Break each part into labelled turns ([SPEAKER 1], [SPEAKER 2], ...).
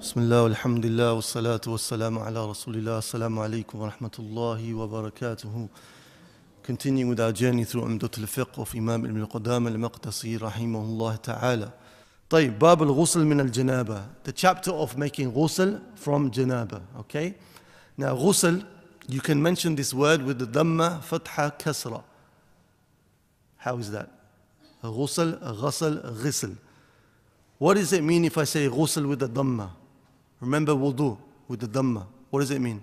[SPEAKER 1] بسم الله والحمد لله والصلاة والسلام على رسول الله السلام عليكم ورحمة الله وبركاته Continuing with our journey through عمدة الفقه of Imam Ibn al-Maqdisi رحمه الله تعالى طيب باب الغسل من الجنابة The chapter of making ghusl from janaba Okay Now ghusl You can mention this word with the dhamma, fatha, kasra How is that? Ghusl, ghasl, ghisl What does it mean if I say ghusl with the dhamma? Remember wudu with the dhamma. What does it mean?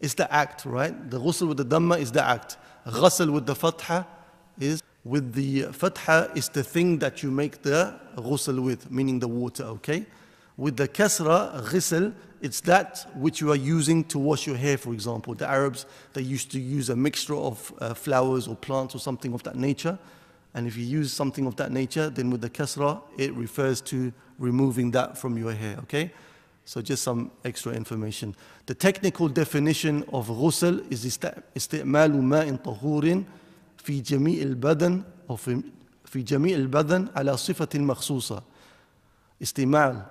[SPEAKER 1] It's the act, right? The ghusl with the dhamma is the act. Ghusl with the fatha is with the fatha is the thing that you make the ghusl with, meaning the water, okay? With the kasra, ghisl, it's that which you are using to wash your hair, for example. The Arabs, they used to use a mixture of uh, flowers or plants or something of that nature. And if you use something of that nature, then with the kasra, it refers to removing that from your hair, okay? So just some extra information. The technical definition of ghusl is استعمال ماء طهور في جميع البدن أو في في جميع البدن على صفة مخصوصة. استعمال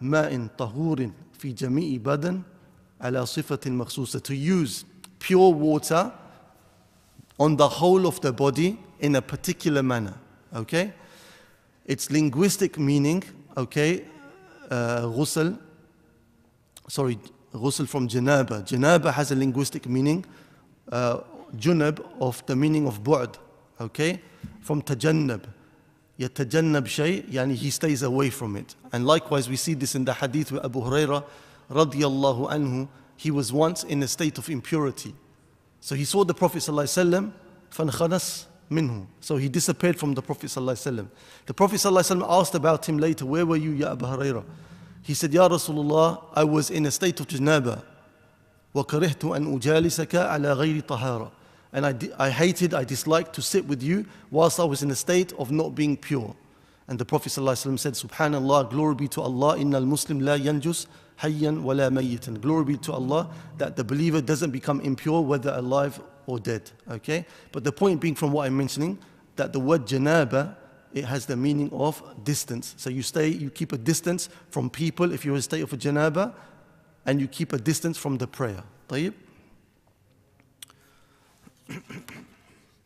[SPEAKER 1] ماء طهور في جميع بدن على صفة مخصوصة. To use pure water on the whole of the body in a particular manner. Okay? Its linguistic meaning, okay, uh, ghusl, sorry, ghusl from janaba. Janaba has a linguistic meaning, uh, junab of the meaning of bu'd, okay, from tajannab. يتجنب شيء يعني he stays away from it. And likewise we see this in the hadith with Abu Huraira radiyallahu anhu. He was once in a state of impurity. So he saw the Prophet ﷺ, فَانْخَنَسْ minhu. So he disappeared from the Prophet ﷺ. The Prophet ﷺ asked about him later, where were you, Ya Abu Huraira? He said, Ya Rasulullah, I was in a state of janaba. وَكَرِهْتُ أَنْ أُجَالِسَكَ عَلَى غَيْرِ طَهَارَةٍ And I, I hated, I disliked to sit with you whilst I was in a state of not being pure. And the Prophet ﷺ said, Subhanallah, glory be to Allah, إِنَّ الْمُسْلِمْ لَا يَنْجُسْ hayyan wala mayyitan. Glory be to Allah that the believer doesn't become impure whether alive or dead. Okay? But the point being from what I'm mentioning, that the word janaba, it has the meaning of distance. So you stay, you keep a distance from people if you're in a state of a janaba, and you keep a distance from the prayer. طيب?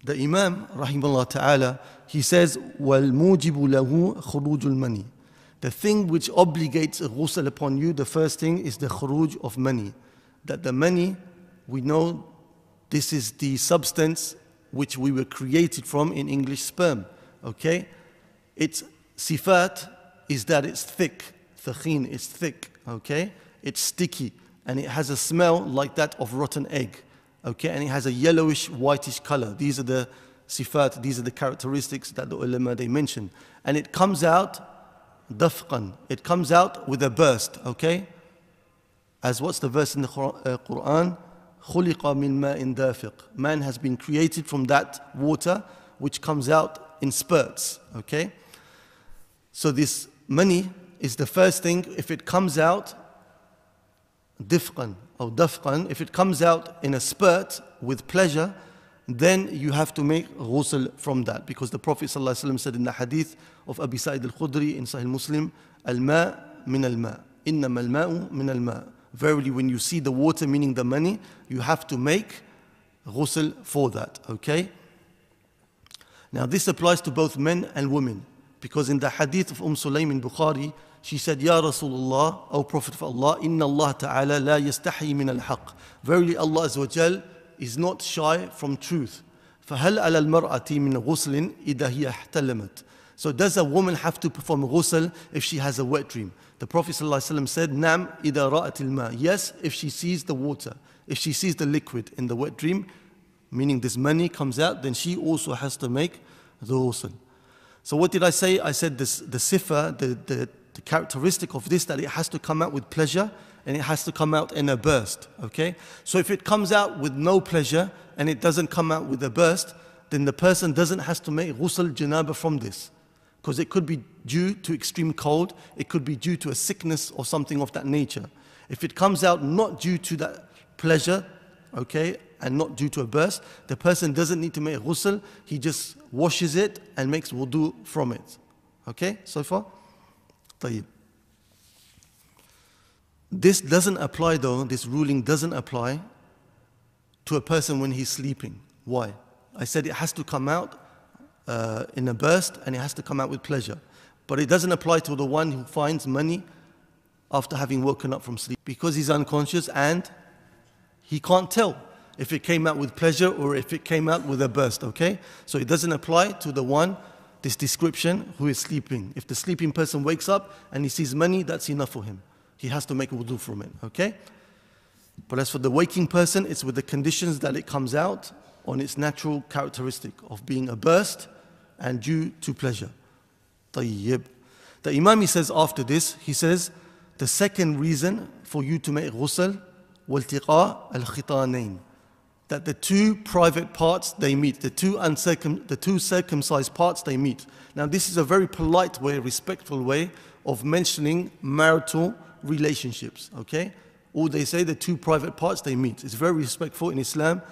[SPEAKER 1] the Imam, rahimahullah ta'ala, he says, وَالْمُوجِبُ لَهُ خُرُوجُ الْمَنِي The thing which obligates a ghusl upon you, the first thing is the khuruj of mani. That the mani, we know this is the substance which we were created from in English sperm. Okay? Its sifat is that it's thick. Thakhin is thick. Okay? It's sticky. And it has a smell like that of rotten egg. Okay? And it has a yellowish, whitish color. These are the sifat, these are the characteristics that the ulama they mention. And it comes out dafqan. It comes out with a burst. Okay? As what's the verse in the uh, Quran? خلق من ماء دافق. Man has been created from that water which comes out in spurts. Okay? So this mani is the first thing, if it comes out, difqan or dafqan, if it comes out in a spurt with pleasure, then you have to make ghusl from that. Because the Prophet ﷺ said in the hadith of Abi Sa'id al-Khudri in Sahih Muslim, al-ma' min al-ma' إنما الماء من الماء verily when you see the water, meaning the mani, you have to make ghusl for that, okay? Now this applies to both men and women, because in the hadith of Umm Sulaym in Bukhari, she said, Ya Rasulullah, O Prophet of Allah, Inna Allah Ta'ala la yastahi min al-haq. Verily Allah azawajal is not shy from truth. فهل على المرأة من غسل إذا هي احتلمت So does a woman have to perform ghusl if she has a wet dream? The Prophet ﷺ said, Nam ida ra'at ma. Yes, if she sees the water, if she sees the liquid in the wet dream, meaning this mani comes out, then she also has to make the ghusl. So what did I say? I said this, the sifa, the, the, the characteristic of this, that it has to come out with pleasure and it has to come out in a burst. Okay? So if it comes out with no pleasure and it doesn't come out with a burst, then the person doesn't have to make ghusl janaba from this Because it could be due to extreme cold, it could be due to a sickness or something of that nature. If it comes out not due to that pleasure, okay, and not due to a burst, the person doesn't need to make ghusl, he just washes it and makes wudu from it. Okay, so far? طيب. This doesn't apply though, this ruling doesn't apply to a person when he's sleeping. Why? I said it has to come out uh, in a burst and it has to come out with pleasure. But it doesn't apply to the one who finds mani after having woken up from sleep because he's unconscious and he can't tell if it came out with pleasure or if it came out with a burst, okay? So it doesn't apply to the one, this description, who is sleeping. If the sleeping person wakes up and he sees mani, that's enough for him. He has to make wudu from it, okay? But as for the waking person, it's with the conditions that it comes out on its natural characteristic of being a burst and due to pleasure. طيب. The Imam he says after this, he says, the second reason for you to make ghusl والتقاء الختانين that the two private parts they meet, the two, uncircum, the two circumcised parts they meet. Now, this is a very polite way, respectful way of mentioning marital relationships, okay? Or they say the two private parts they meet. It's very respectful in Islam.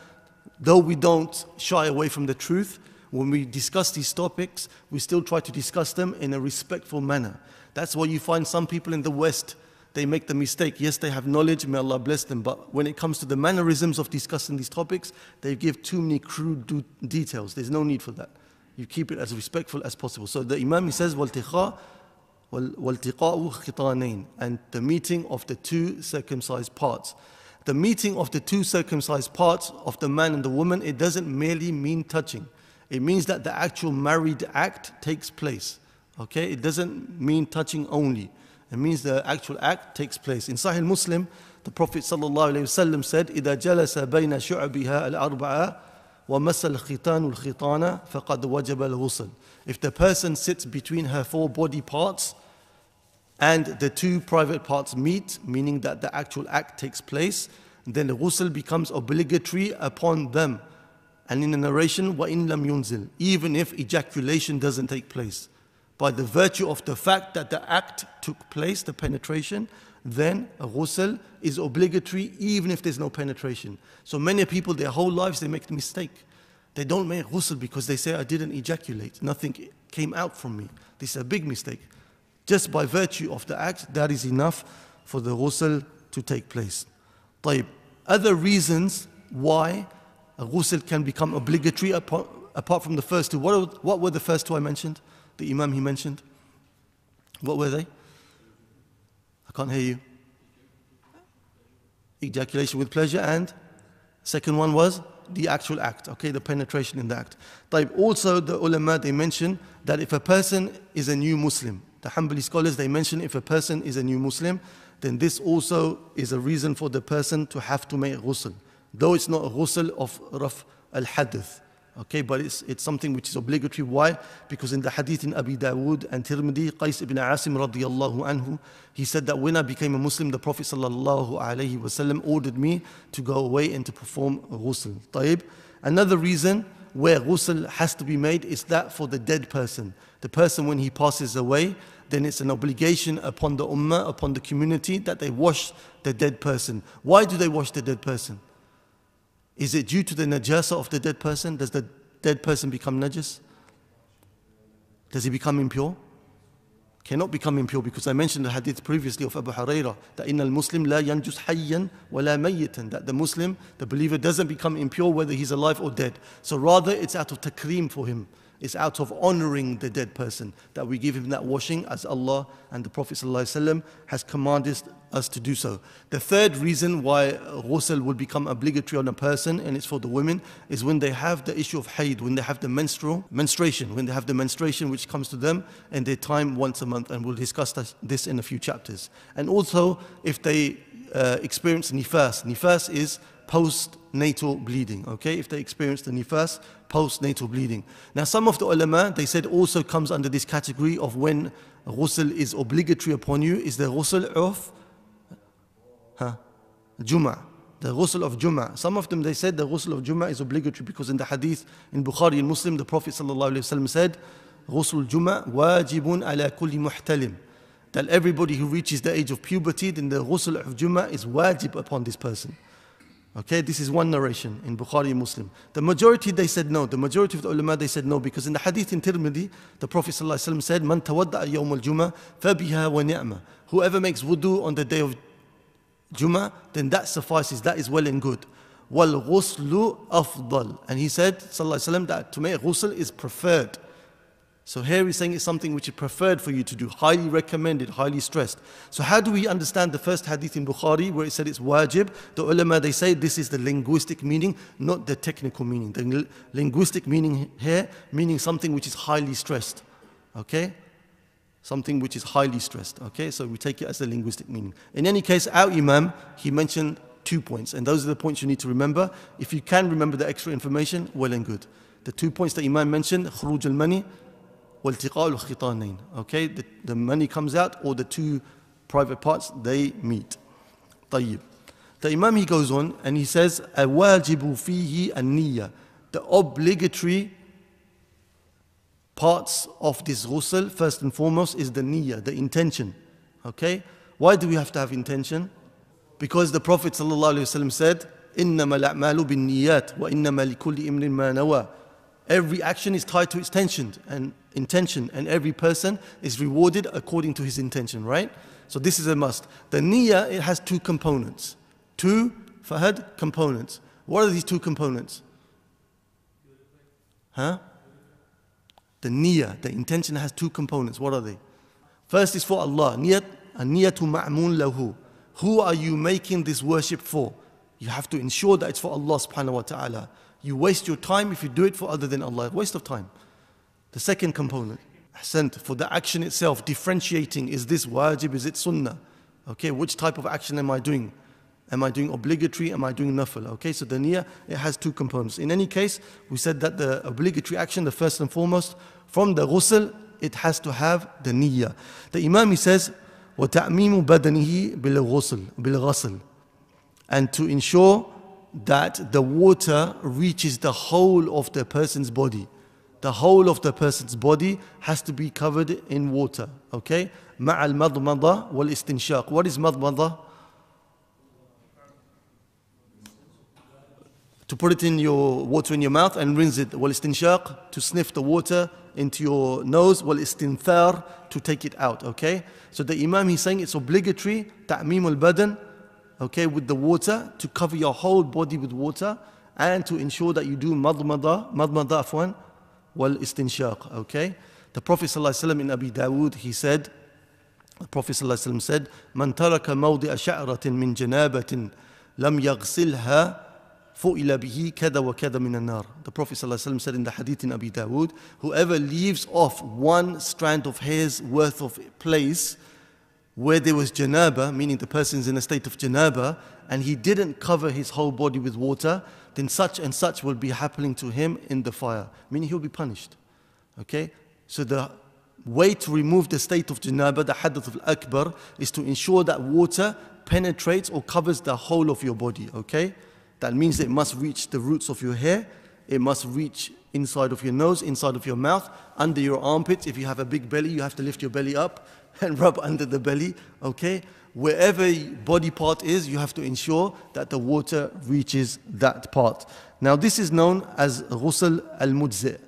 [SPEAKER 1] Though we don't shy away from the truth, when we discuss these topics, we still try to discuss them in a respectful manner. That's why you find some people in the West they make the mistake. Yes, they have knowledge, may Allah bless them, but when it comes to the mannerisms of discussing these topics, they give too many crude details. There's no need for that. You keep it as respectful as possible. So the Imam he says, وَالْتِقَاءُ خِطَانَيْن And the meeting of the two circumcised parts. The meeting of the two circumcised parts of the man and the woman, it doesn't merely mean touching. It means that the actual married act takes place. Okay? It doesn't mean touching only. It means the actual act takes place. In Sahih Muslim, the Prophet ﷺ said, إِذَا جَلَسَ بَيْنَ شُعْبِهَا الْأَرْبَعَةِ وَمَسَ الْخِطَانُ الْخِطَانَ فَقَدْ وَجَبَ الْغُسْلِ If the person sits between her four body parts and the two private parts meet, meaning that the actual act takes place, then the ghusl becomes obligatory upon them. And in the narration, وَإِن لَمْ يُنزِلْ Even if ejaculation doesn't take place by the virtue of the fact that the act took place, the penetration, then a ghusl is obligatory even if there's no penetration. So many people, their whole lives, they make the mistake. They don't make ghusl because they say, I didn't ejaculate. Nothing came out from me. This is a big mistake. Just by virtue of the act, that is enough for the ghusl to take place. طيب. Other reasons why a ghusl can become obligatory apart, apart from the first two. What, what were the first two I mentioned? the Imam he mentioned? What were they? I can't hear you. Ejaculation with pleasure and second one was the actual act, okay, the penetration in the act. But also the ulama they mention that if a person is a new Muslim, the Hanbali scholars they mention if a person is a new Muslim, then this also is a reason for the person to have to make ghusl. Though it's not a ghusl of raf al-hadith. Okay, but it's, it's something which is obligatory. Why? Because in the hadith in Abi Dawood and Tirmidhi, Qais ibn Asim radiallahu anhu, he said that when I became a Muslim, the Prophet sallallahu alayhi wasallam ordered me to go away and to perform ghusl. Taib. Another reason where ghusl has to be made is that for the dead person. The person when he passes away, then it's an obligation upon the ummah, upon the community that they wash the dead person. Why do they wash the dead person? Is it due to the najasa of the dead person? Does the dead person become najis? Does he become impure? Cannot become impure because I mentioned the hadith previously of Abu Hurairah that in al Muslim la yanjus hayyan wa la mayyitan that the Muslim, the believer doesn't become impure whether he's alive or dead. So rather it's out of takreem for him it's out of honoring the dead person that we give him that washing as Allah and the Prophet ﷺ has commanded us to do so. The third reason why ghusl will become obligatory on a person and it's for the women is when they have the issue of haid, when they have the menstrual menstruation, when they have the menstruation which comes to them in their time once a month and we'll discuss this in a few chapters. And also if they uh, experience nifas. Nifas is postnatal bleeding, okay? If they experience the nifas, postnatal bleeding. Now, some of the ulama, they said also comes under this category of when ghusl is obligatory upon you, is the ghusl of huh, Jum'ah. The ghusl of Jum'ah. Some of them, they said the ghusl of Jum'ah is obligatory because in the hadith in Bukhari and Muslim, the Prophet ﷺ said, ghusl Jum'ah wajibun ala kulli muhtalim that everybody who reaches the age of puberty, then the ghusl of Jummah is wajib upon this person. Okay, this is one narration in Bukhari Muslim. The majority they said no. The majority of the ulama they said no because in the hadith in Tirmidhi, the Prophet said, "Man tawadda yawm fabiha wa ni'ma." Whoever makes wudu on the day of Juma, then that suffices. That is well and good. Wal afdal. And he said, Sallallahu that to make ghusl is preferred. So here he's saying it's something which is preferred for you to do, highly recommended, highly stressed. So how do we understand the first hadith in Bukhari where it said it's wajib? The ulama they say this is the linguistic meaning, not the technical meaning. The linguistic meaning here meaning something which is highly stressed. Okay? Something which is highly stressed. Okay? So we take it as the linguistic meaning. In any case, our Imam, he mentioned two points, and those are the points you need to remember. If you can remember the extra information, well and good. The two points that Imam mentioned, khuruj al-mani والتقاء الخيطانين okay? The, the mani comes out or the two private parts they meet. طيب. The imam he goes on and he says الواجب فيه النية the obligatory parts of this ghusl first and foremost is the niyyah the intention. Okay? Why do we have to have intention? Because the prophet sallallahu alaihi wasallam said إنما الأعمال بالنيات وإنما لكل امرئ ما نوى every action is tied to its intention and intention, and every person is rewarded according to his intention, right? So this is a must. The niyyah, it has two components. Two, fahad, components. What are these two components? Huh? The niyyah, the intention has two components. What are they? First is for Allah. Niyat, niyatu ma'mun lahu. Who are you making this worship for? You have to ensure that it's for Allah subhanahu wa ta'ala. You waste your time if you do it for other than Allah. Waste of time. The second component, ahsant, for the action itself, differentiating is this wajib, is it sunnah? Okay, which type of action am I doing? Am I doing obligatory? Am I doing nafil? Okay, so the niyyah, it has two components. In any case, we said that the obligatory action, the first and foremost, from the ghusl, it has to have the niyyah. The Imam, he says, وَتَعْمِيمُ بَدَنِهِ بِالْغُسل بِالْغَسل And to ensure that the water reaches the whole of the person's body the whole of the person's body has to be covered in water. Okay? مع المضمضة والاستنشاق. What is مضمضة? To put it in your water in your mouth and rinse it. والاستنشاق to sniff the water into your nose. والاستنثار to take it out. Okay? So the Imam he's saying it's obligatory تعميم البدن okay with the water to cover your whole body with water and to ensure that you do مضمضة مضمضة عفوا wal-istinshaq. Okay? The Prophet ﷺ in Abi Dawood, he said, the Prophet ﷺ said, من ترك موضع شعرة من جنابة لم يغسلها فُئِلَ به كذا وكذا من النار. The Prophet ﷺ said in the hadith in Abi Dawood, whoever leaves off one strand of hairs worth of place where there was janaba, meaning the person's in a state of janaba, and he didn't cover his whole body with water, then such and such will be happening to him in the fire, meaning he'll be punished. Okay? So the way to remove the state of janaba, the hadath al-akbar, is to ensure that water penetrates or covers the whole of your body. Okay? That means it must reach the roots of your hair, it must reach inside of your nose, inside of your mouth, under your armpits. If you have a big belly, you have to lift your belly up and rub under the belly. Okay? wherever body part is, you have to ensure that the water reaches that part. Now, this is known as ghusl al mujzi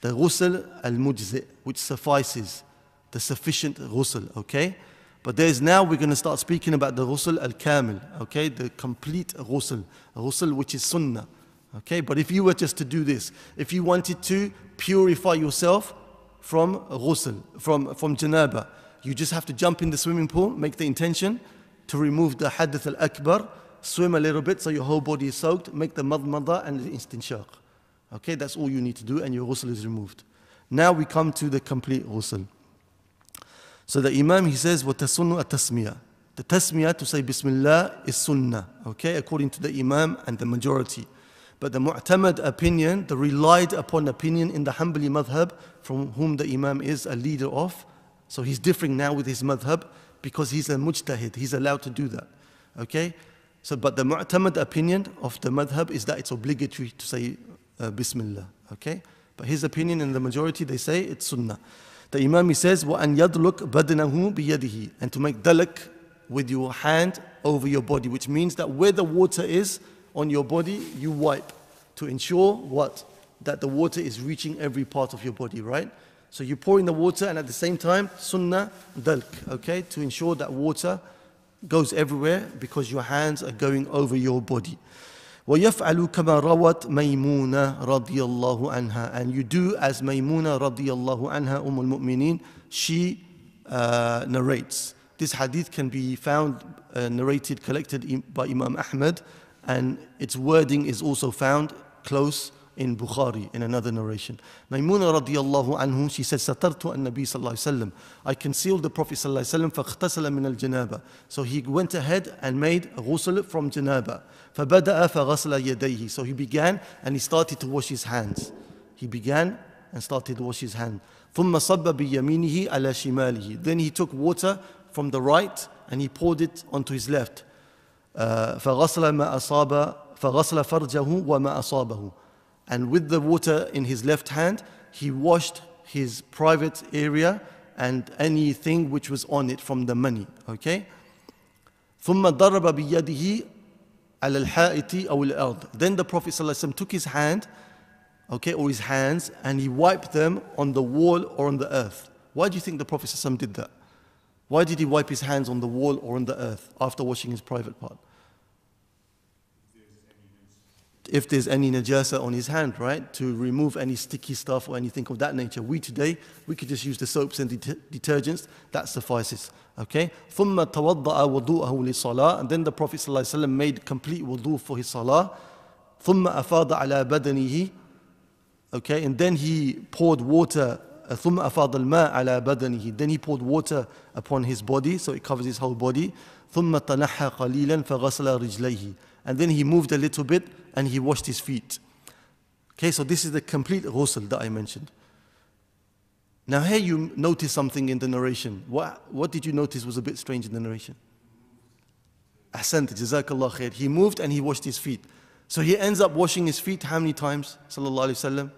[SPEAKER 1] the ghusl al mujzi which suffices, the sufficient ghusl, okay? But there's now we're going to start speaking about the ghusl al kamil, okay? The complete ghusl, ghusl which is sunnah, okay? But if you were just to do this, if you wanted to purify yourself from ghusl, from, from janaba, you just have to jump in the swimming pool, make the intention to remove the hadith al-akbar, swim a little bit so your whole body is soaked, make the madmada and the istinshaq. Okay, that's all you need to do and your ghusl is removed. Now we come to the complete ghusl. So the Imam he says, وَتَسُنُّ التَّسْمِيَةِ The tasmiyah to say Bismillah is sunnah, okay, according to the Imam and the majority. But the mu'tamad opinion, the relied upon opinion in the Hanbali madhab, from whom the Imam is a leader of, so he's differing now with his madhab because he's a mujtahid. He's allowed to do that. Okay? So, but the mu'tamad opinion of the madhab is that it's obligatory to say uh, Bismillah. Okay? But his opinion and the majority, they say it's sunnah. The Imam he says, وَأَنْ يَدْلُكْ بَدْنَهُ بِيَدِهِ And to make dalak with your hand over your body, which means that where the water is on your body, you wipe to ensure what? That the water is reaching every part of your body, right? So you pour in the water and at the same time, sunnah dalk, okay, to ensure that water goes everywhere because your hands are going over your body. ويفعل كما روت ميمونة رضي الله عنها and you do as ميمونة رضي الله عنها أم المؤمنين she uh, narrates this hadith can be found uh, narrated collected by Imam Ahmad and its wording is also found close in Bukhari in another narration. Maimuna radiallahu anhu, she said, Satartu an Nabi sallallahu alayhi wasallam. I concealed the Prophet sallallahu alayhi wasallam فاغتسل من الجنابة. So he went ahead and made ghusl from janaba. فبدأ فغسل يديه. So he began and he started to wash his hands. He began and started to wash his hands. ثم صب بيمينه على شماله. Then he took water from the right and he poured it onto his left. Uh, فغسل ما أصاب فغسل فرجه وما أصابه. And with the water in his left hand he washed his private area and anything which was on it from the mani okay? ثم ضرب بيده على الحائط أو الأرض. Then the Prophet ﷺ took his hand okay or his hands and he wiped them on the wall or on the earth. Why do you think the Prophet ﷺ did that? Why did he wipe his hands on the wall or on the earth after washing his private part? if there's any najasa on his hand, right? To remove any sticky stuff or anything of that nature. We today, we could just use the soaps and det- detergents, that suffices. Okay? ثم توضأ وضوءه للصلاة and then the Prophet ﷺ made complete wudu for his salah. ثم أفاض على بدنه Okay, and then he poured water ثم أفاض الماء على بدنه then he poured water upon his body so it covers his whole body ثم تنحى قليلا فغسل رجليه and then he moved a little bit and he washed his feet. Okay, so this is the complete ghusl that I mentioned. Now, here you notice something in the narration. What, what did you notice was a bit strange in the narration? Ahsant, jazakallah khair. He moved and he washed his feet. So he ends up washing his feet how many times? Sallallahu Alaihi Wasallam?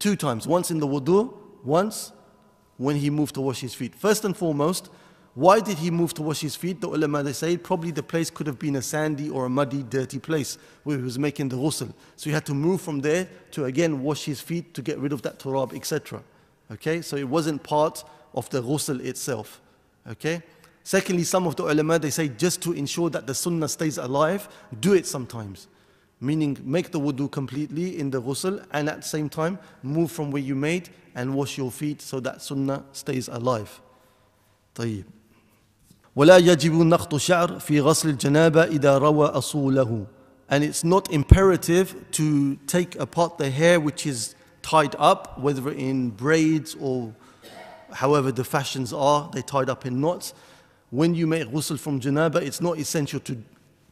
[SPEAKER 1] Two times. Once in the wudu, once when he moved to wash his feet. First and foremost, why did he move to wash his feet? The ulama they say probably the place could have been a sandy or a muddy, dirty place where he was making the ghusl. So he had to move from there to again wash his feet to get rid of that turab, etc. Okay, so it wasn't part of the ghusl itself. Okay. Secondly, some of the ulama they say just to ensure that the sunnah stays alive, do it sometimes Meaning make the wudu completely in the ghusl and at the same time move from where you made and wash your feet so that sunnah stays alive. طيب. ولا يجب نقط شعر في غسل الجنابة إذا روى أصوله and it's not imperative to take apart the hair which is tied up whether in braids or however the fashions are they tied up in knots when you make ghusl from janaba it's not essential to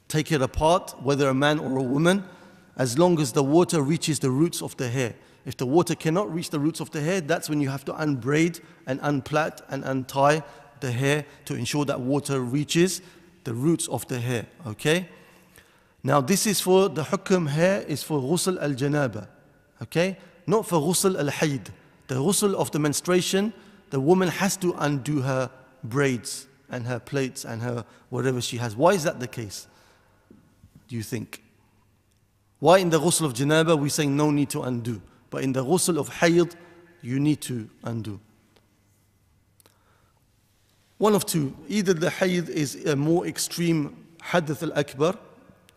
[SPEAKER 1] take it apart whether a man or a woman as long as the water reaches the roots of the hair if the water cannot reach the roots of the hair that's when you have to unbraid and unplait and untie the hair to ensure that water reaches the roots of the hair. Okay? Now, this is for the hukm hair, is for ghusl al janaba. Okay? Not for ghusl al hayd. The ghusl of the menstruation, the woman has to undo her braids and her plaits and her whatever she has. Why is that the case? Do you think? Why in the ghusl of janaba we say no need to undo, but in the ghusl of hayd you need to undo? One of two. Either the hayd is a more extreme hadith al-akbar,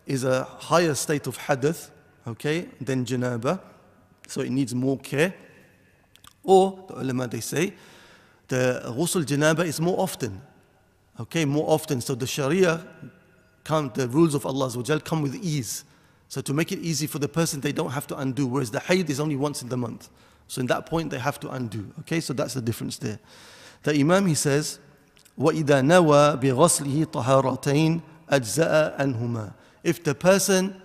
[SPEAKER 1] is a higher state of hadith, okay, than janaba, so it needs more care. Or, the ulama they say, the ghusl janaba is more often, okay, more often. So the sharia, come, the rules of Allah come with ease. So to make it easy for the person, they don't have to undo, whereas the hayd is only once in the month. So in that point, they have to undo. Okay, so that's the difference there. The Imam, he says, وإذا نوى بغسله طهارتين أجزاء عنهما if the person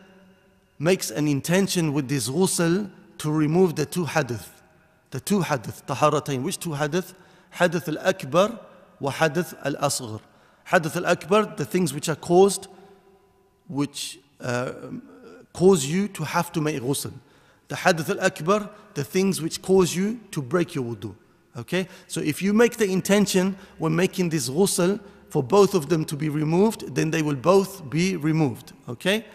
[SPEAKER 1] makes an intention with this ghusl to remove the two hadith the two hadith طهارتين which two hadith hadith al-akbar wa hadith al-asghar hadith al-akbar the things which are caused which uh, cause you to have to make ghusl the hadith al-akbar the things which cause you to break your wudu Okay? So if you make the intention when making this ghusl for both of them to be removed, then they will both be removed. Okay?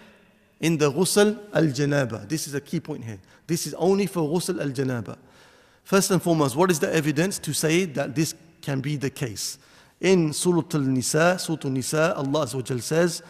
[SPEAKER 1] In the ghusl al janaba. This is a key point here. This is only for ghusl al janaba. First and foremost, what is the evidence to say that this can be the case? In Surah Al-Nisa, Surah Al-Nisa, Allah Azza wa says,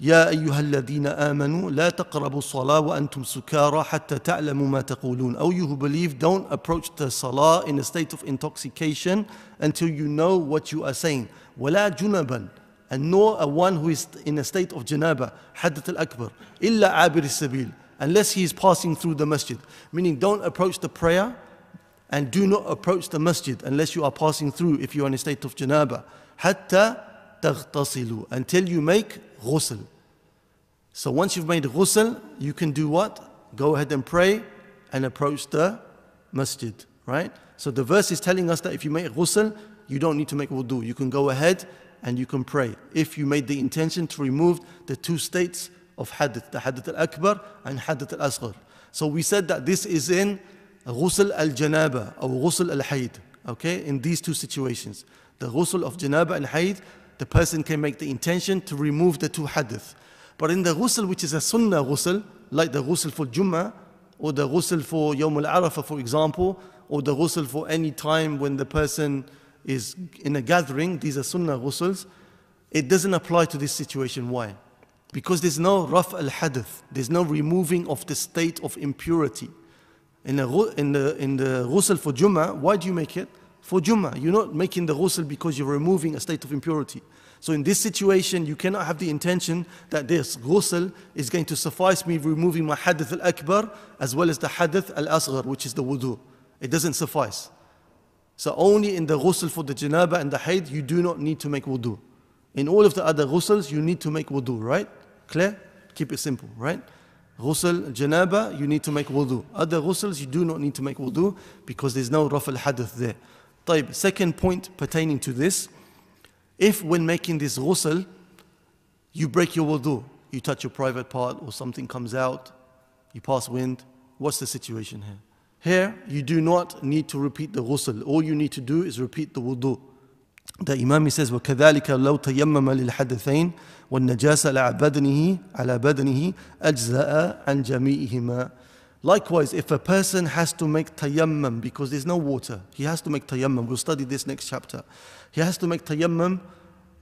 [SPEAKER 1] يا أيها الذين آمنوا لا تقربوا الصلاة وأنتم سكارى حتى تعلموا ما تقولون Oh you who believe don't approach the salah in a state of intoxication until you know what you are saying ولا جنبا and nor a one who is in a state of janaba حدث الأكبر إلا عابر السبيل unless he is passing through the masjid meaning don't approach the prayer and do not approach the masjid unless you are passing through if you are in a state of janaba حتى تغتسلوا until you make ghusl. So once you've made ghusl, you can do what? Go ahead and pray and approach the masjid, right? So the verse is telling us that if you make ghusl, you don't need to make wudu. You can go ahead and you can pray. If you made the intention to remove the two states of hadith, the hadith al-akbar and hadith al-asghar. So we said that this is in ghusl al-janaba or ghusl al-hayd, okay? In these two situations. The ghusl of janaba and hayd, the person can make the intention to remove the two hadith. But in the ghusl, which is a sunnah ghusl, like the ghusl for Jummah, or the ghusl for Yawm al-Arafah, for example, or the ghusl for any time when the person is in a gathering, these are sunnah ghusls, it doesn't apply to this situation. Why? Because there's no raf al-hadith, there's no removing of the state of impurity. In the, in the, in the ghusl for Jummah, why do you make it? for Jummah. You're not making the ghusl because you're removing a state of impurity. So in this situation, you cannot have the intention that this ghusl is going to suffice me removing my hadith al-akbar as well as the hadith al-asghar, which is the wudu. It doesn't suffice. So only in the ghusl for the janaba and the haid, you do not need to make wudu. In all of the other ghusls, you need to make wudu, right? Clear? Keep it simple, right? Ghusl, janaba, you need to make wudu. Other ghusls, you do not need to make wudu because there's no raf al-hadith there. طيب, second point pertaining to this. If when making this ghusl, you break your wudu, you touch your private part or something comes out, you pass wind, what's the situation here? Here, you do not need to repeat the ghusl. All you need to do is repeat the wudu. The Imam says, وَكَذَلِكَ لَوْ تَيَمَّمَ لِلْحَدَثَيْنِ وَالنَّجَاسَ لَعَ بَدْنِهِ عَلَى بَدْنِهِ أَجْزَأَ عَنْ جَمِيعِهِمَا Likewise, if a person has to make tayammum because there's no water, he has to make tayammum. We'll study this next chapter. He has to make tayammum,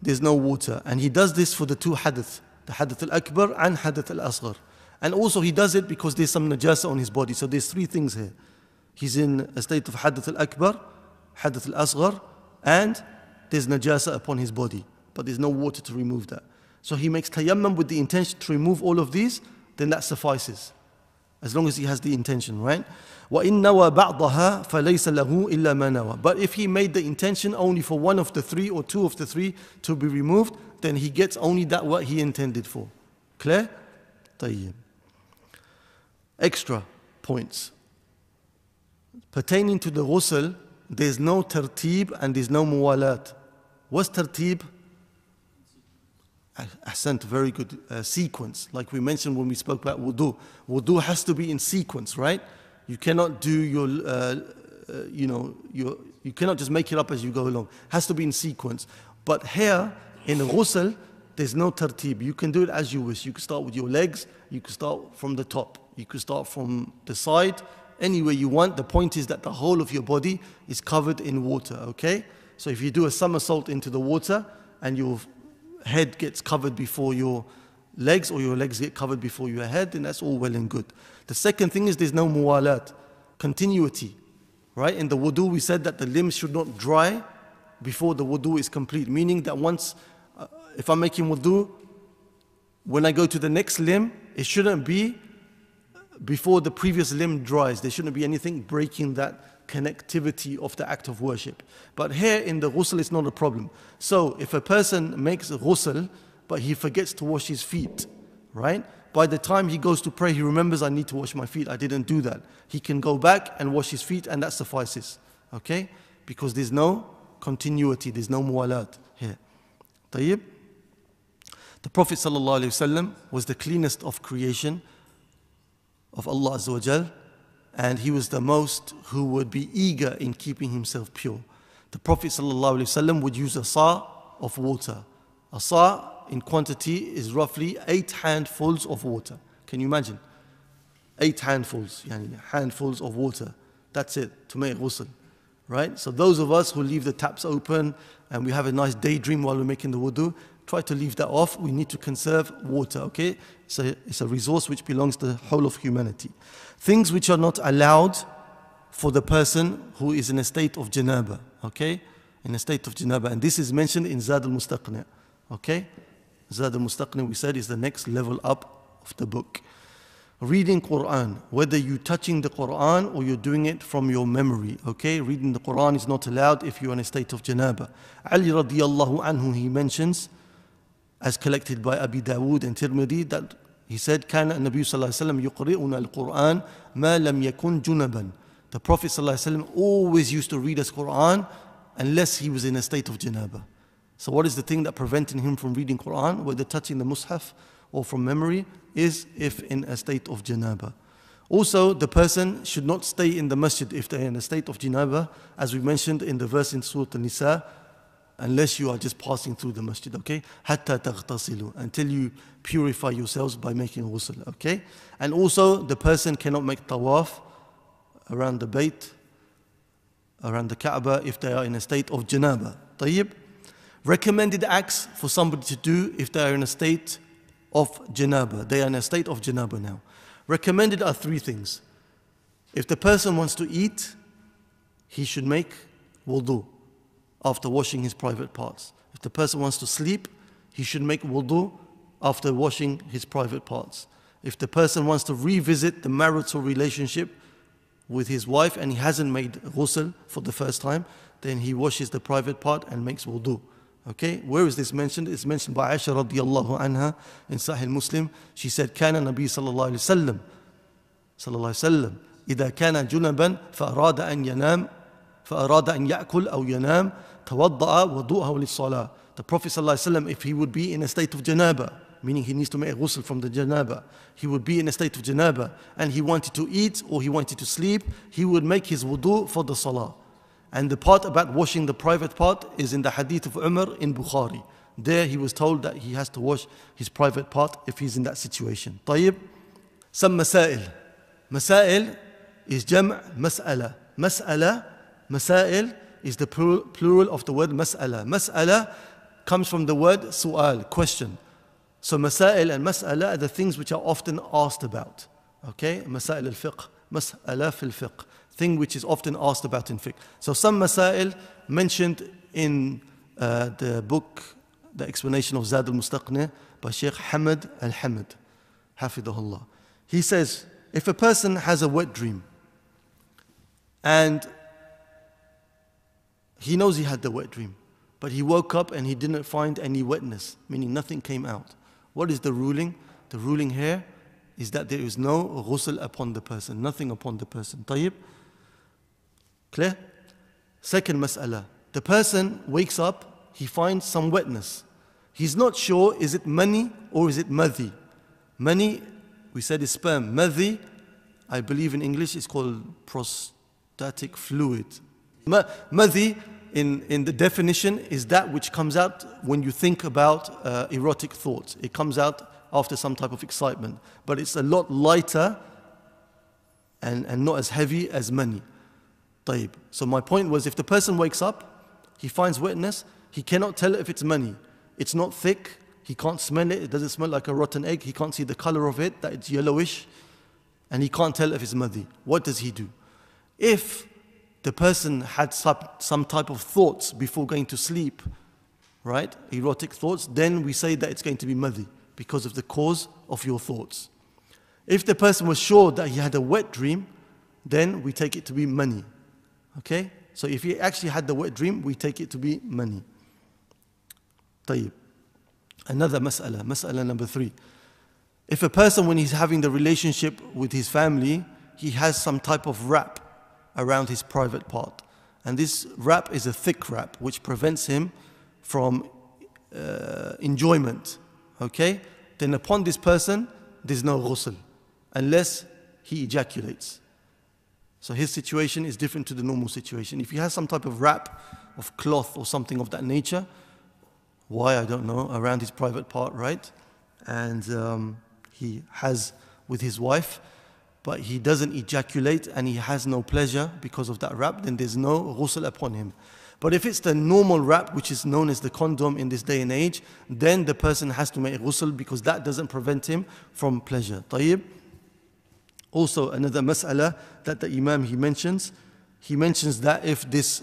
[SPEAKER 1] there's no water. And he does this for the two hadith, the hadith al-akbar and hadith al-asghar. And also he does it because there's some najasa on his body. So there's three things here. He's in a state of hadith al-akbar, hadith al-asghar, and there's najasa upon his body. But there's no water to remove that. So he makes tayammum with the intention to remove all of these, then that suffices as long as he has the intention, right? وَإِن نَوَى بَعْضَهَا فَلَيْسَ لَهُ إِلَّا مَا نَوَى But if he made the intention only for one of the three or two of the three to be removed, then he gets only that what he intended for. Clear? طيب. Extra points. Pertaining to the ghusl, there's no tertib and there's no muwalat. What's tertib? Ahsant, very good uh, sequence. Like we mentioned when we spoke about wudu. Wudu has to be in sequence, right? You cannot do your, uh, uh, you know, your, you cannot just make it up as you go along. It has to be in sequence. But here, in ghusl, there's no tartib. You can do it as you wish. You can start with your legs. You can start from the top. You can start from the side. Anywhere you want. The point is that the whole of your body is covered in water, okay? So if you do a somersault into the water and you've head gets covered before your legs or your legs get covered before your head, then that's all well and good. The second thing is there's no muwalat, continuity. Right? In the wudu, we said that the limbs should not dry before the wudu is complete, meaning that once, uh, if I'm making wudu, when I go to the next limb, it shouldn't be before the previous limb dries. There shouldn't be anything breaking that connectivity of the act of worship. But here in the ghusl, it's not a problem. So if a person makes ghusl, but he forgets to wash his feet, right? By the time he goes to pray, he remembers, I need to wash my feet. I didn't do that. He can go back and wash his feet, and that suffices. Okay? Because there's no continuity, there's no muwalat here. Tayyib? The Prophet ﷺ was the cleanest of creation of Allah Azza wa Jal and he was the most who would be eager in keeping himself pure. The Prophet ﷺ would use a sa of water. A sa in quantity is roughly eight handfuls of water. Can you imagine? Eight handfuls, yani handfuls of water. That's it, to make ghusl. right? So those of us who leave the taps open and we have a nice daydream while we're making the wudu, try to leave that off. We need to conserve water, okay? A, it's a resource which belongs to the whole of humanity. Things which are not allowed for the person who is in a state of janaba, okay? In a state of janaba. And this is mentioned in Zad al-Mustaqni, okay? Zad al-Mustaqni, we said, is the next level up of the book reading Quran, whether you're touching the Quran or you're doing it from your memory. Okay, reading the Quran is not allowed if you're in a state of janaba. Ali radiallahu anhu, he mentions, as collected by Abi Dawood and Tirmidhi, that he said, كان النبي صلى الله عليه وسلم يقرئنا القرآن ما لم يكن جنبا. The Prophet صلى الله عليه وسلم always used to read us Quran unless he was in a state of janaba. So what is the thing that preventing him from reading Quran, whether touching the mushaf or from memory? is if in a state of janaba. Also, the person should not stay in the masjid if they're in a state of janaba, as we mentioned in the verse in Surah An-Nisa, unless you are just passing through the masjid, okay? Hatta taghtasilu, until you purify yourselves by making ghusl, okay? And also, the person cannot make tawaf around the bait, around the Kaaba, if they are in a state of janaba. Tayyib? Recommended acts for somebody to do if they are in a state of janaba. They are in a state of janaba now. Recommended are three things. If the person wants to eat, he should make wudu after washing his private parts. If the person wants to sleep, he should make wudu after washing his private parts. If the person wants to revisit the marital relationship with his wife and he hasn't made ghusl for the first time, then he washes the private part and makes wudu. Okay, where is this mentioned? It's mentioned by Aisha radiallahu anha in Sahih Muslim. She said, كان النبي صلى الله عليه وسلم صلى الله عليه وسلم إذا كان جنبا فأراد أن ينام فأراد أن يأكل أو ينام توضأ وضوءه للصلاة. The Prophet صلى الله عليه وسلم, if he would be in a state of janaba, meaning he needs to make a ghusl from the janaba, he would be in a state of janaba, and he wanted to eat or he wanted to sleep, he would make his wudu for the salah. And the part about washing the private part is in the hadith of Umar in Bukhari. There he was told that he has to wash his private part if he's in that situation. طيب Some masail. Masail is jam' mas'ala. Mas'ala, masail is the plural of the word mas'ala. Mas'ala comes from the word su'al, question. so masail and mas'ala are the things which are often asked about. Okay? Masail al-fiqh. Mas'ala fil fiqh thing which is often asked about in fiqh. So some masail mentioned in uh, the book, the explanation of Zad al-Mustaqni by Sheikh Hamad al-Hamid, Hafidahullah. He says, if a person has a wet dream and he knows he had the wet dream, but he woke up and he didn't find any wetness, meaning nothing came out. What is the ruling? The ruling here is that there is no ghusl upon the person, nothing upon the person. Tayyib? Clear? Second mas'ala. The person wakes up, he finds some wetness. He's not sure is it mani or is it madhi. Mani, we said, is sperm. Madhi, I believe in English, is called prostatic fluid. Ma- madhi in, in the definition is that which comes out when you think about uh, erotic thoughts. It comes out after some type of excitement. But it's a lot lighter and, and not as heavy as mani. So my point was if the person wakes up, he finds wetness, he cannot tell if it's mani. It's not thick, he can't smell it, it doesn't smell like a rotten egg, he can't see the color of it, that it's yellowish, and he can't tell if it's madhi. What does he do? If the person had some, some type of thoughts before going to sleep, right? Erotic thoughts, then we say that it's going to be madhi because of the cause of your thoughts. If the person was sure that he had a wet dream, then we take it to be mani. Okay? So if he actually had the wet dream, we take it to be mani. Tayyib. Another mas'ala, mas'ala number three. If a person, when he's having the relationship with his family, he has some type of wrap around his private part. And this wrap is a thick wrap, which prevents him from uh, enjoyment. Okay? Then upon this person, there's no ghusl, unless he ejaculates. So his situation is different to the normal situation. If he has some type of wrap of cloth or something of that nature, why I don't know, around his private part, right? And um, he has with his wife, but he doesn't ejaculate and he has no pleasure because of that wrap, then there's no ghusl upon him. But if it's the normal wrap, which is known as the condom in this day and age, then the person has to make ghusl because that doesn't prevent him from pleasure. Tayyib. Also, another mas'ala that the Imam he mentions, he mentions that if this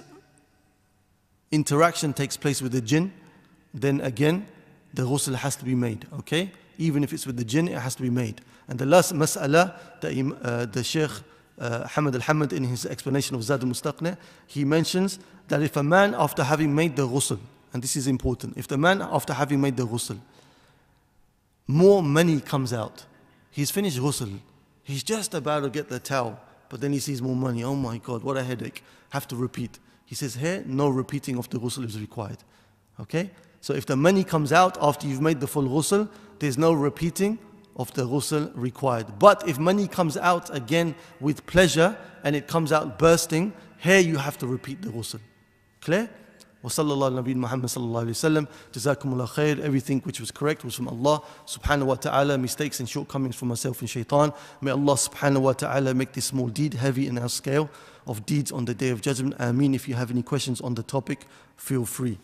[SPEAKER 1] interaction takes place with the jinn, then again the ghusl has to be made. Okay? Even if it's with the jinn, it has to be made. And the last mas'ala, the, uh, the Shaykh uh, Hamad al-Hamad in his explanation of Zad al-Mustaqni, he mentions that if a man after having made the ghusl, and this is important, if the man after having made the ghusl, more mani comes out, he's finished ghusl, he's just about to get the towel, but then he sees more mani, oh my God, what a headache, have to repeat. He says here, no repeating of the ghusl is required. Okay? So if the mani comes out after you've made the full ghusl, there's no repeating of the ghusl required. But if mani comes out again with pleasure and it comes out bursting, here you have to repeat the ghusl. Clear? وصلى الله على نبينا محمد صلى الله عليه وسلم جزاكم الله خير everything which was correct was from Allah. Subhanahu wa ta'ala mistakes and shortcomings from myself and shaitan. May Allah subhanahu wa ta'ala make this small deed heavy in our scale of deeds on the day of judgment. Ameen if you have any questions on the topic feel free.